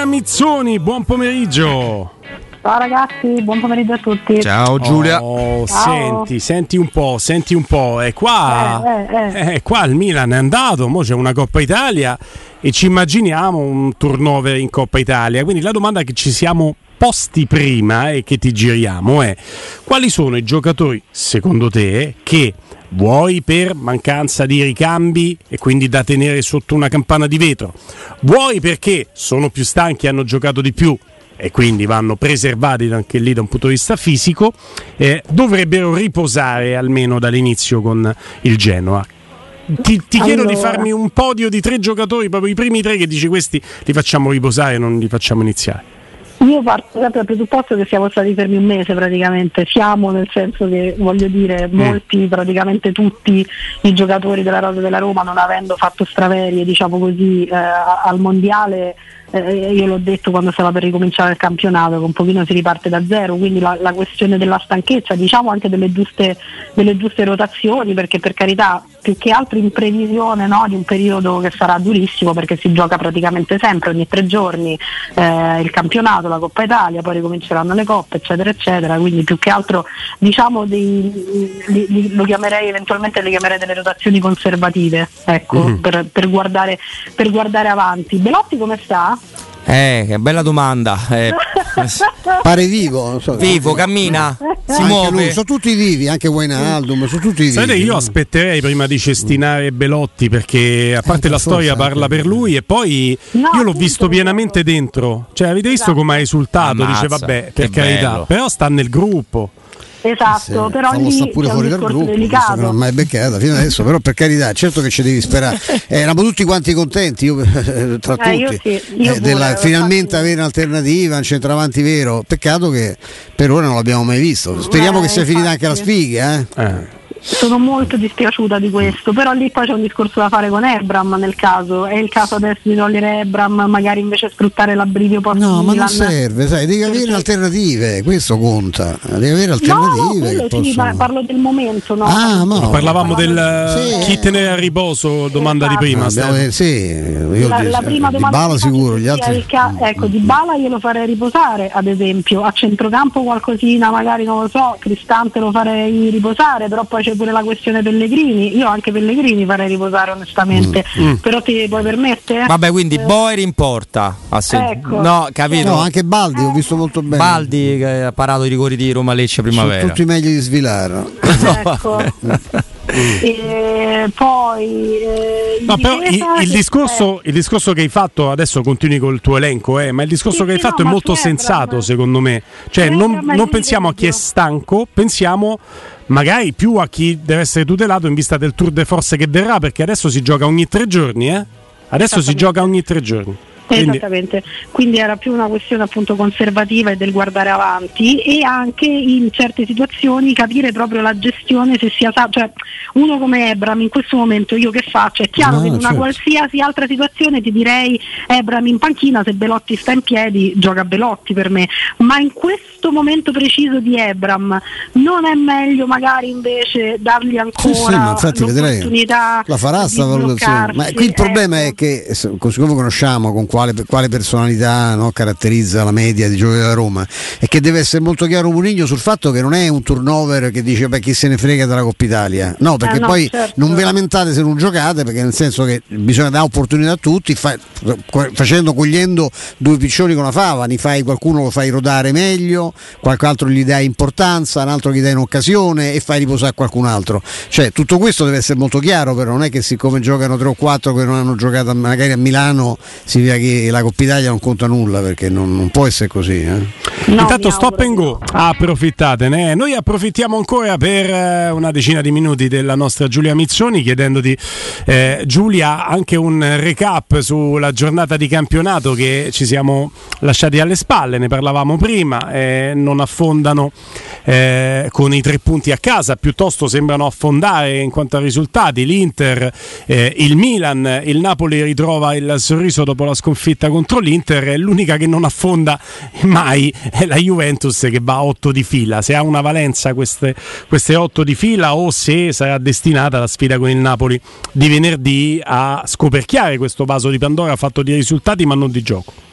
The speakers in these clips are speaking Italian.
Giulia Mizzoni, buon pomeriggio. Ciao ragazzi, buon pomeriggio a tutti. Ciao Giulia. Oh, Ciao. Senti, senti un po', senti un po'. E qua, Eh, eh, eh, qua il Milan è andato, mo c'è una Coppa Italia e ci immaginiamo un turnover in Coppa Italia. Quindi la domanda che ci siamo posti prima e che ti giriamo è quali sono i giocatori, secondo te, che vuoi per mancanza di ricambi e quindi da tenere sotto una campana di vetro, vuoi perché sono più stanchi e hanno giocato di più e quindi vanno preservati anche lì da un punto di vista fisico, eh, dovrebbero riposare almeno dall'inizio con il Genoa. Ti, ti chiedo di Allora. farmi un podio di tre giocatori, proprio i primi tre che dici questi li facciamo riposare, non li facciamo iniziare. Io parto sempre dal presupposto che siamo stati fermi un mese praticamente, siamo nel senso che voglio dire molti, praticamente tutti i giocatori della Rosa della Roma non avendo fatto straverie diciamo così eh, al mondiale eh, io l'ho detto quando stava per ricominciare il campionato che un pochino si riparte da zero, quindi la, la questione della stanchezza, diciamo anche delle giuste, delle giuste rotazioni, perché per carità più che altro in previsione no, di un periodo che sarà durissimo perché si gioca praticamente sempre, ogni tre giorni eh, il campionato, la Coppa Italia, poi ricominceranno le coppe, eccetera, eccetera. Quindi più che altro diciamo dei, li- li- lo chiamerei eventualmente le chiamerei delle rotazioni conservative, ecco, Mhm. per, per guardare, per guardare avanti. Belotti come sta? Eh, che bella domanda. Eh, Pare vivo, non so. vivo, cammina, si Anche muove. lui, sono tutti vivi, anche Wijnaldum, sono tutti vivi. Sapete, io aspetterei prima di cestinare Belotti perché a parte per la storia parla per lui e poi No, io l'ho visto pienamente dentro. Cioè, avete visto come ha esultato? Ammazza, Dice, vabbè, per carità, bello. però sta nel gruppo. Esatto, Sì, però lì sta pure fuori dal gruppo, non ha delicato. mai beccata fino adesso, però per carità, certo che ci devi sperare. Eh, eravamo tutti quanti contenti, io, tra Eh, io tutti, sì, io eh, della- finalmente infatti- avere un'alternativa, un centravanti vero. Peccato che per ora non l'abbiamo mai visto. Speriamo Eh, che sia finita anche la infatti. sfiga. Eh. Sono molto dispiaciuta di questo, però lì poi c'è un discorso da fare con Ebram nel caso. È il caso adesso di togliere Ebram, magari invece sfruttare l'abbrivio post No, ma non serve, sai, devi avere Perché- alternative, questo conta. Devi avere No, no, alternative che sì, possono... parlo del momento, no? Ah, ma no. Parlavamo del Sì. chi tenere a riposo, domanda di Esatto. prima. Ah, abbiamo- sì, io la, di- la prima di domanda Bala sicuro, gli altri. il ca- ecco, di Bala glielo farei riposare, ad esempio, a centrocampo qualcosina, magari non lo so, Cristante lo farei riposare, però poi c'è pure la questione Pellegrini, io anche Pellegrini farei riposare onestamente, Mm, però ti puoi permettere? Vabbè, quindi Eh, Boer in porta. Sì. Ecco. No, capito? No, anche Baldi ho visto molto bene. Baldi che ha parato i rigori di Roma Lecce sono primavera. tutti meglio di Svilar. ecco. E poi eh, No, però il, il discorso, il discorso che hai fatto, adesso continui col tuo elenco, eh, ma il discorso Sì, che hai sì, fatto no, è molto sensato secondo me. Cioè non, non pensiamo a chi è stanco, pensiamo magari più a chi deve essere tutelato in vista del Tour de Force che verrà, perché adesso si gioca ogni tre giorni, eh? Adesso si gioca ogni tre giorni. Quindi, Esattamente, quindi era più una questione appunto conservativa e del guardare avanti e anche in certe situazioni capire proprio la gestione se sia sa- cioè uno come Ebram in questo momento io che faccio? È chiaro No, che in una certo. qualsiasi altra situazione ti direi Ebram in panchina se Belotti sta in piedi gioca Belotti per me, ma in questo momento preciso di Ebram non è meglio magari invece dargli ancora Sì, sì, l'opportunità la farà sta valutazione. Ma qui il problema ecco. è che, come conosciamo con quale, quale personalità no, caratterizza la media di giochi della Roma, è che deve essere molto chiaro Murigno sul fatto che non è un turnover che dice beh chi se ne frega della Coppa Italia. No, perché Eh, no, poi certo. non ve lamentate se non giocate, perché nel senso che bisogna dare opportunità a tutti, fa- facendo, cogliendo due piccioni con la fava, ne fai, qualcuno lo fai rodare meglio, qualcun altro gli dai importanza, un altro gli dai un'occasione e fai riposare qualcun altro. Cioè tutto questo deve essere molto chiaro, però non è che siccome giocano tre o quattro che non hanno giocato magari a Milano significa che la Coppa Italia non conta nulla, perché non, non può essere così. eh. No, Intanto stop auguro and go, approfittatene. Noi approfittiamo ancora per eh, una decina di minuti della nostra Giulia Mizzoni chiedendoti eh, Giulia anche un recap sulla giornata di campionato che ci siamo lasciati alle spalle, ne parlavamo prima, eh, non affondano eh, con i tre punti a casa, piuttosto sembrano affondare in quanto a risultati l'Inter, eh, il Milan, il Napoli ritrova il sorriso dopo la sconfitta contro l'Inter, e l'unica che non affonda mai è la Juventus che va a 8 di fila, se ha una valenza queste, queste 8 di fila o se sarà destinata la sfida con il Napoli di venerdì a scoperchiare questo vaso di Pandora fatto di risultati ma non di gioco.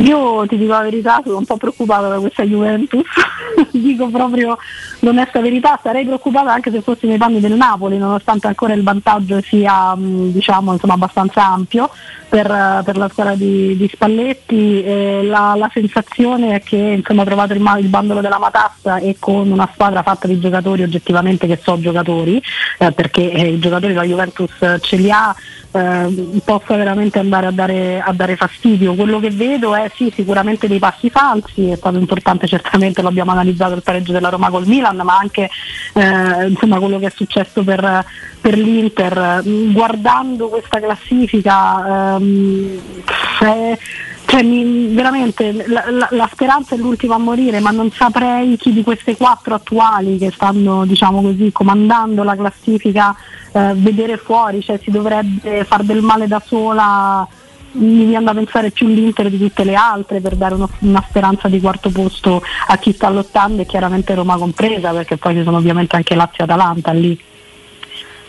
Io ti dico la verità, sono un po' preoccupata da questa Juventus, dico proprio l'onesta verità, sarei preoccupata anche se fossi nei panni del Napoli, nonostante ancora il vantaggio sia diciamo, insomma, abbastanza ampio per, per, la squadra di, di Spalletti. Eh, la, la, sensazione è che insomma, trovato il, il, bandolo della matassa e con una squadra fatta di giocatori oggettivamente che so giocatori, eh, perché eh, i giocatori della Juventus ce li ha, eh, possa veramente andare a dare, a dare, fastidio. Quello che vedo è sì, sicuramente dei passi falsi, è stato importante certamente, lo abbiamo analizzato il pareggio della Roma col Milan, ma anche eh, insomma, quello che è successo per, per l'Inter. Guardando questa classifica ehm, è, cioè, mi, veramente la, la, la, speranza è l'ultima a morire, ma non saprei chi di queste quattro attuali che stanno diciamo così, comandando la classifica eh, vedere fuori, cioè si dovrebbe far del male da sola. Mi viene da pensare più l'Inter di tutte le altre per dare uno, una speranza di quarto posto a chi sta lottando e chiaramente Roma compresa perché poi ci sono ovviamente anche Lazio e Atalanta lì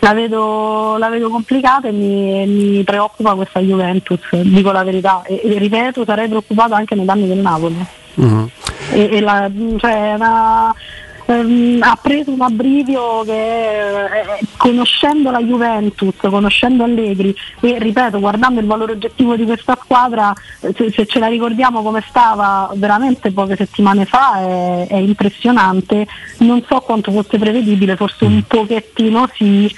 la vedo, la vedo complicata e mi, mi, preoccupa questa Juventus, dico la verità. E, e ripeto, sarei preoccupata anche nei danni del Napoli. Uh-huh. E, e la, cioè, una, ehm, ha preso un abbrivio che eh, conoscendo la Juventus, conoscendo Allegri e ripeto guardando il valore oggettivo di questa squadra se, se ce la ricordiamo come stava veramente poche settimane fa è, è impressionante non so quanto fosse prevedibile forse un pochettino sì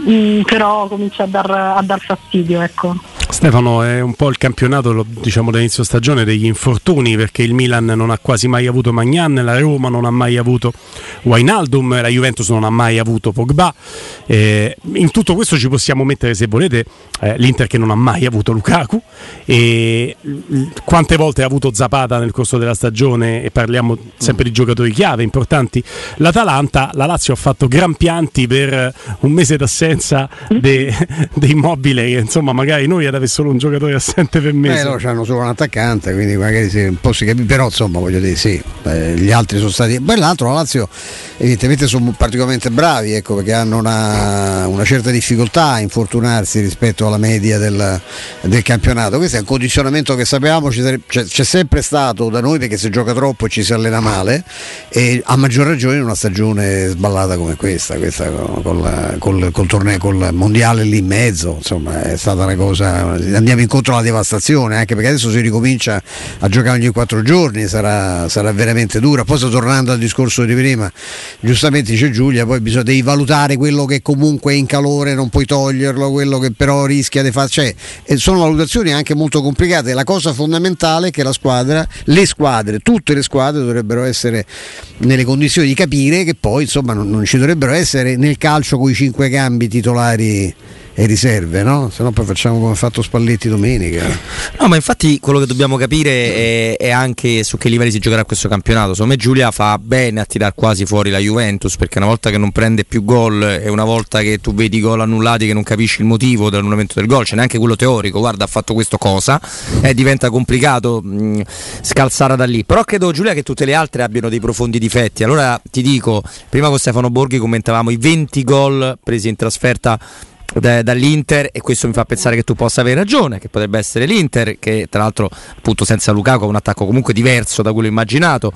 mm, però comincia a dar, a dar fastidio ecco. Stefano, è un po' il campionato diciamo, dall'inizio stagione degli infortuni perché il Milan non ha quasi mai avuto Magnan, la Roma non ha mai avuto Wainaldum, la Juventus non ha mai avuto Pogba. Eh, in tutto questo ci possiamo mettere, se volete, eh, l'Inter che non ha mai avuto Lukaku e quante volte ha avuto Zapata nel corso della stagione e parliamo sempre di giocatori chiave importanti. L'Atalanta, la Lazio ha fatto gran pianti per un mese d'assenza dei de immobili insomma magari noi ad avere solo un giocatore assente per mese. Eh no, hanno solo un attaccante, quindi magari sì, un po' si capisce, però insomma voglio dire sì, eh, gli altri sono stati... Poi l'altro la Lazio evidentemente sono particolarmente bravi, ecco, perché hanno una, una, certa difficoltà a infortunarsi rispetto alla media del, del campionato. Questo è un condizionamento che sappiamo c'è, c'è, sempre stato da noi perché si gioca troppo ci si allena male e a maggior ragione in una stagione sballata come questa, questa col, col, col torneo, col mondiale lì in mezzo, insomma è stata una cosa andiamo incontro alla devastazione, anche perché adesso si ricomincia a giocare ogni quattro giorni, sarà, sarà veramente dura. Poi sto tornando al discorso di prima, giustamente dice Giulia, poi bisogna devi valutare quello che comunque è in calore, non puoi toglierlo, quello che però rischia di fare. Cioè, sono valutazioni anche molto complicate. La cosa fondamentale è che la squadra, le squadre, tutte le squadre dovrebbero essere nelle condizioni di capire che poi insomma non, non ci dovrebbero essere nel calcio con i cinque cambi titolari e riserve, no? Se no poi facciamo come ha fatto Spalletti domenica. No, ma infatti quello che dobbiamo capire è, è, anche su che livelli si giocherà questo campionato. Secondo me Giulia fa bene a tirare quasi fuori la Juventus perché una volta che non prende più gol e una volta che tu vedi gol annullati che non capisci il motivo dell'annullamento del gol, c'è cioè neanche quello teorico, guarda ha fatto questo cosa, eh, diventa complicato mh, scalzare da lì. Però credo Giulia che tutte le altre abbiano dei profondi difetti. Allora ti dico, prima con Stefano Borghi commentavamo i 20 gol presi in trasferta da, dall'Inter e questo mi fa pensare che tu possa avere ragione, che potrebbe essere l'Inter, che tra l'altro appunto senza Lukaku ha un attacco comunque diverso da quello immaginato.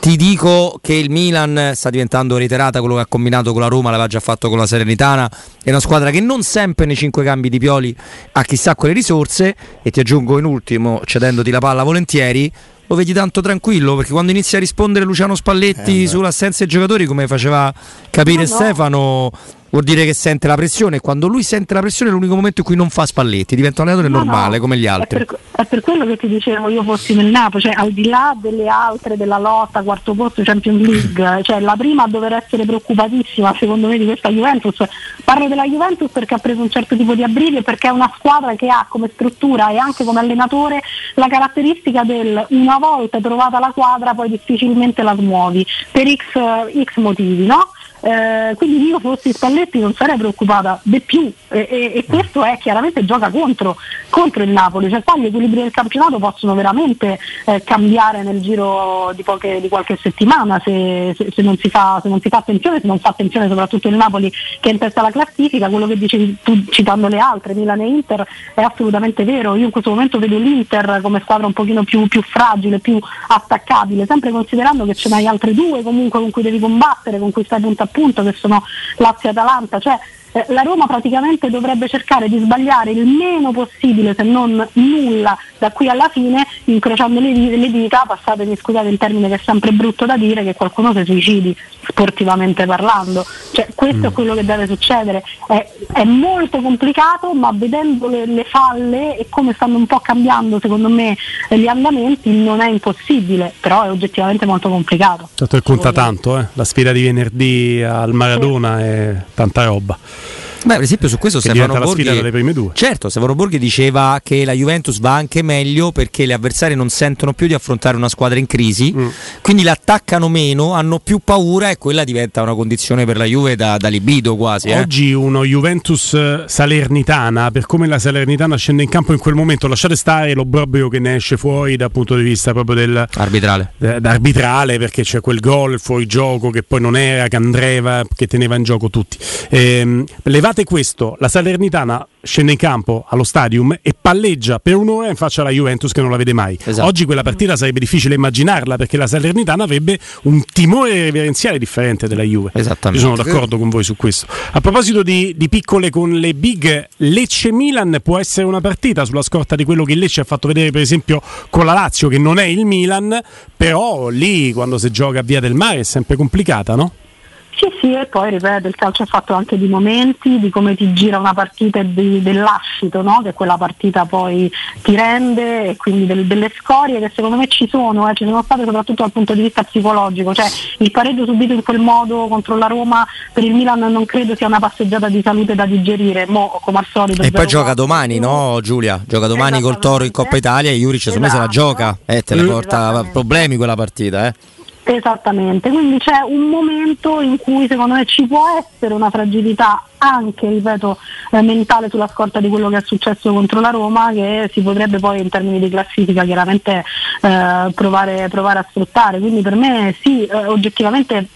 Ti dico che il Milan sta diventando reiterata quello che ha combinato con la Roma, l'aveva già fatto con la Serenitana, è una squadra che non sempre nei cinque cambi di Pioli ha chissà quelle risorse e ti aggiungo in ultimo, cedendoti la palla volentieri, lo vedi tanto tranquillo perché quando inizia a rispondere Luciano Spalletti eh sull'assenza dei giocatori come faceva capire no, no. Stefano vuol dire che sente la pressione e quando lui sente la pressione è l'unico momento in cui non fa spalletti, diventa un allenatore no, normale no, come gli altri. È per, è per, quello che ti dicevo io fossi nel Napoli, cioè al di là delle altre, della lotta, quarto posto Champions League, cioè la prima a dover essere preoccupatissima secondo me di questa Juventus, parlo della Juventus perché ha preso un certo tipo di abbrivio perché è una squadra che ha come struttura e anche come allenatore la caratteristica del una volta trovata la quadra poi difficilmente la smuovi per X, X motivi, no? Eh, quindi io fossi Spalletti non sarei preoccupata di più. E, e, e, questo è chiaramente gioca contro, contro il Napoli, cioè qua gli equilibri del campionato possono veramente eh, cambiare nel giro di, poche, di qualche settimana se, se, se, non fa, se, non si fa, attenzione, se non fa attenzione soprattutto il Napoli che è in testa alla classifica, quello che dicevi tu citando le altre, Milan e Inter, è assolutamente vero, io in questo momento vedo l'Inter come squadra un pochino più, più fragile, più attaccabile, sempre considerando che ce n'hai altre due comunque con cui devi combattere, con cui stai punto a punto, che sono Lazio e Atalanta, cioè eh, la Roma praticamente dovrebbe cercare di sbagliare il meno possibile, se non nulla, da qui alla fine, incrociando le, le dita, passatemi scusate il termine che è sempre brutto da dire, che qualcuno si suicidi sportivamente parlando. Cioè, questo mm. è quello che deve succedere. È, è molto complicato, ma vedendo le, le, falle e come stanno un po' cambiando secondo me gli andamenti non è impossibile, però è oggettivamente molto complicato. Certo, conta tanto, eh? la sfida di venerdì al Maradona sì. è tanta roba. Beh, per esempio su questo Stefano Borghi, certo, Stefano Borghi diceva che la Juventus va anche meglio perché le avversarie non sentono più di affrontare una squadra in crisi, mm. quindi l'attaccano meno, hanno più paura e quella diventa una condizione per la Juve da, da libido quasi. Eh. Oggi uno Juventus eh, Salernitana, per come la Salernitana scende in campo in quel momento, lasciate stare l'obbrobrio che ne esce fuori dal punto di vista proprio del arbitrale, eh, arbitrale perché c'è quel gol fuori gioco che poi non era, che Andreva che teneva in gioco tutti. Ehm, levate Guardate questo, la Salernitana scende in campo allo stadium e palleggia per un'ora in faccia alla Juventus che non la vede mai. Esatto. Oggi quella partita sarebbe difficile immaginarla perché la Salernitana avrebbe un timore reverenziale differente della Juve. Esattamente. Io sono d'accordo con voi su questo. A proposito di, di piccole con le big, Lecce-Milan può essere una partita sulla scorta di quello che Lecce ha fatto vedere per esempio con la Lazio che non è il Milan, però lì quando si gioca a Via del Mare è sempre complicata, no? Sì, sì, e poi ripeto, il calcio è fatto anche di momenti, di come ti gira una partita e di, dell'ascito, no? che quella partita poi ti rende e quindi del, delle scorie che secondo me ci sono, eh, ci sono state soprattutto dal punto di vista psicologico, cioè il pareggio subito in quel modo contro la Roma per il Milan non credo sia una passeggiata di salute da digerire, Mo, come al solito. E poi gioca domani, no Giulia? Gioca domani col Toro in Coppa Italia e Juric secondo esatto. me se la gioca, eh, te ne porta problemi quella partita. Eh. Esattamente, quindi c'è un momento in cui secondo me ci può essere una fragilità anche, ripeto, eh, mentale sulla scorta di quello che è successo contro la Roma che si potrebbe poi in termini di classifica chiaramente eh, provare, provare, a sfruttare. Quindi per me sì, eh, oggettivamente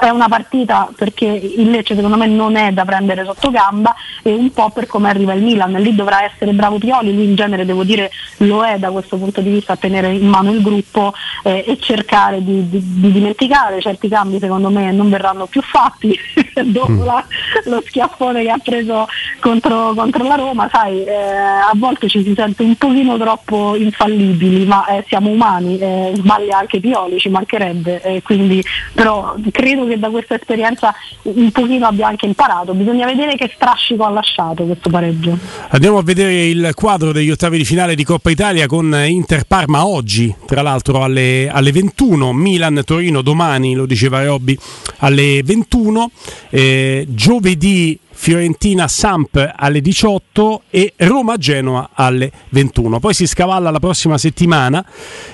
è una partita perché il Lecce secondo me non è da prendere sotto gamba e un po' per come arriva il Milan, lì dovrà essere bravo Pioli, lui in genere devo dire lo è da questo punto di vista a tenere in mano il gruppo eh, e cercare di, di, di, dimenticare. Certi cambi secondo me non verranno più fatti dopo mm. la, lo schiaffone che ha preso contro, contro la Roma, sai eh, a volte ci si sente un pochino troppo infallibili ma eh, siamo umani, eh, sbaglia anche Pioli, ci mancherebbe, quindi però credo che da questa esperienza un pochino abbia anche imparato. Bisogna vedere che strascico ha lasciato questo pareggio. Andiamo a vedere il quadro degli ottavi di finale di Coppa Italia con Inter Parma oggi, tra l'altro alle, alle 21, Milan Torino domani, lo diceva Robby, alle 21, eh, giovedì Fiorentina Samp alle 18 e Roma Genoa alle 21. Poi si scavalla la prossima settimana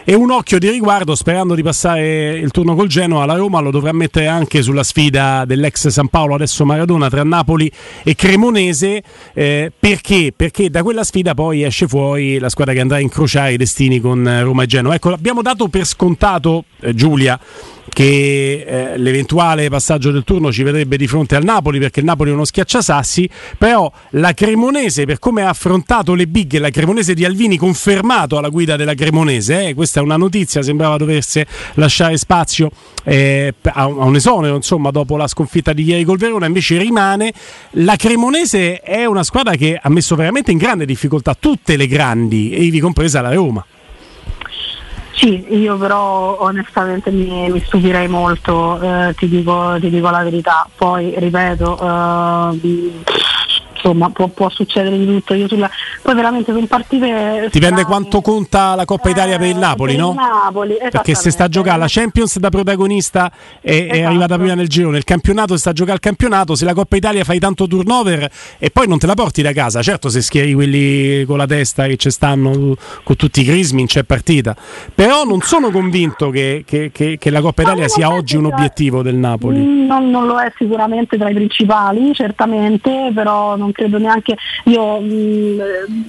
e un occhio di riguardo sperando di passare il turno col Genoa la Roma lo dovrà mettere anche sulla sfida dell'ex San Paolo adesso Maradona tra Napoli e Cremonese eh, perché? Perché da quella sfida poi esce fuori la squadra che andrà a incrociare i destini con Roma e Genoa. Ecco, abbiamo dato per scontato eh, Giulia che eh, l'eventuale passaggio del turno ci vedrebbe di fronte al Napoli perché il Napoli è uno schiacciasassi, però la Cremonese per come ha affrontato le big, la Cremonese di Alvini confermato alla guida della Cremonese, eh, questa è una notizia, sembrava doversi lasciare spazio eh, a, un esonero insomma dopo la sconfitta di ieri col Verona, invece rimane, la Cremonese è una squadra che ha messo veramente in grande difficoltà tutte le grandi, ivi compresa la Roma. Sì, io però onestamente mi, mi stupirei molto, eh, ti, dico, ti, dico, la verità. Poi ripeto, eh, insomma può, può succedere di tutto. Io sulla, poi veramente sono partite. Dipende quanto conta la Coppa Italia per il eh, Napoli, per no? il Napoli, Perché se sta a giocare la Champions da protagonista è, è Esatto. arrivata prima nel girone, il campionato sta a giocare il campionato, se la Coppa Italia fai tanto turnover e poi non te la porti da casa, certo se schieri quelli con la testa che ci stanno con tutti i crismi c'è partita, però non sono convinto che, che- che- che la Coppa Italia non sia oggi un obiettivo del Napoli. Mm, Non, non lo è sicuramente tra i principali, certamente, però non credo neanche. Io mm,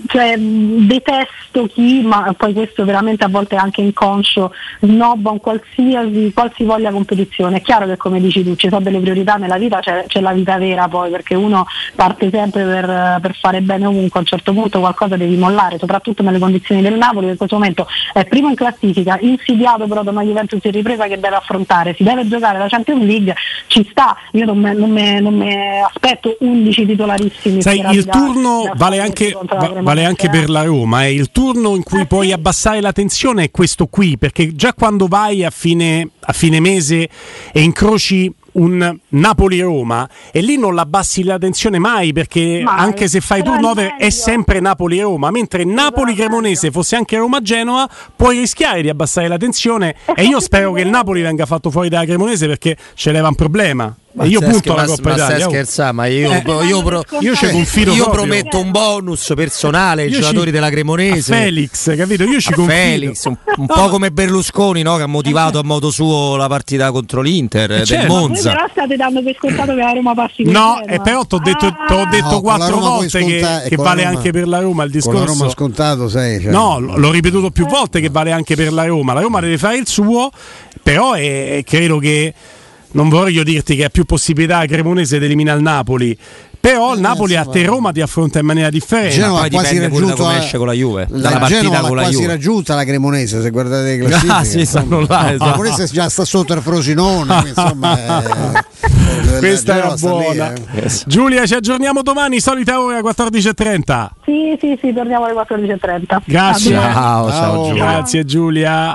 cioè, detesto chi, ma poi questo veramente a volte è anche inconscio, snobba un qualsiasi, qualsivoglia competizione. È chiaro che come dici tu ci sono delle priorità nella vita, c'è, c'è la vita vera poi, perché uno parte sempre per, per fare bene ovunque, a un certo punto qualcosa devi mollare, soprattutto nelle condizioni del Napoli, che in questo momento è primo in classifica, insidiato però da una Juventus in ripresa che deve affrontare, si deve giocare la Champions League, ci sta, io non non non me aspetto 11 titolarissimi. Sai, il turno vale anche, va- vale anche per la Roma. eh. Il turno in cui Eh, puoi sì. abbassare la tensione è questo qui, perché già quando vai a fine, a fine mese e incroci un Napoli-Roma e lì non l'abbassi la tensione mai perché Mai. anche se fai Però è turnover è meglio. sempre Napoli-Roma mentre Napoli-Cremonese meglio. fosse anche Roma-Genoa puoi rischiare di abbassare la tensione e io spero che il Napoli venga fatto fuori dalla Cremonese perché ce l'era un problema e io punto scher- la ma- Coppa ma Italia stai oh. scherzando, ma io, Eh, io, pro- io ci confino io proprio. prometto un bonus personale ai Io ci- giocatori della Cremonese. Felix capito io ci A confido Felix, un, un po' come Berlusconi no? che ha motivato a modo suo la partita contro l'Inter eh, del certo. Ma Monza. però state dando per scontato che la Roma passi con No, e però ti ho detto, t'ho Ah, detto No, quattro volte che, che vale Roma- anche per la Roma il Con la Roma discorso. scontato sei. Cioè, No, l- l'ho ripetuto più volte che vale anche per la Roma. La Roma deve fare il suo, però è- credo che non voglio dirti che ha più possibilità la Cremonese di eliminare il Napoli. Però il Eh, Napoli a te Roma ti affronta in maniera differente. Genova poi ha quasi raggiunto la- esce con la Juve, la dalla partita Genova con la quasi Juve. raggiunta la Cremonese se guardate le classifiche Ah, sì, stanno là, la esatto. Cremonese già sta sotto il Frosinone insomma eh, eh, Questa era sta lì, buona. eh. Giulia, ci aggiorniamo domani, solita ora 14.30. Sì, sì, sì, torniamo alle 14.30. Grazie. A. Ciao, ciao Ciao. Giulio. Grazie Giulia.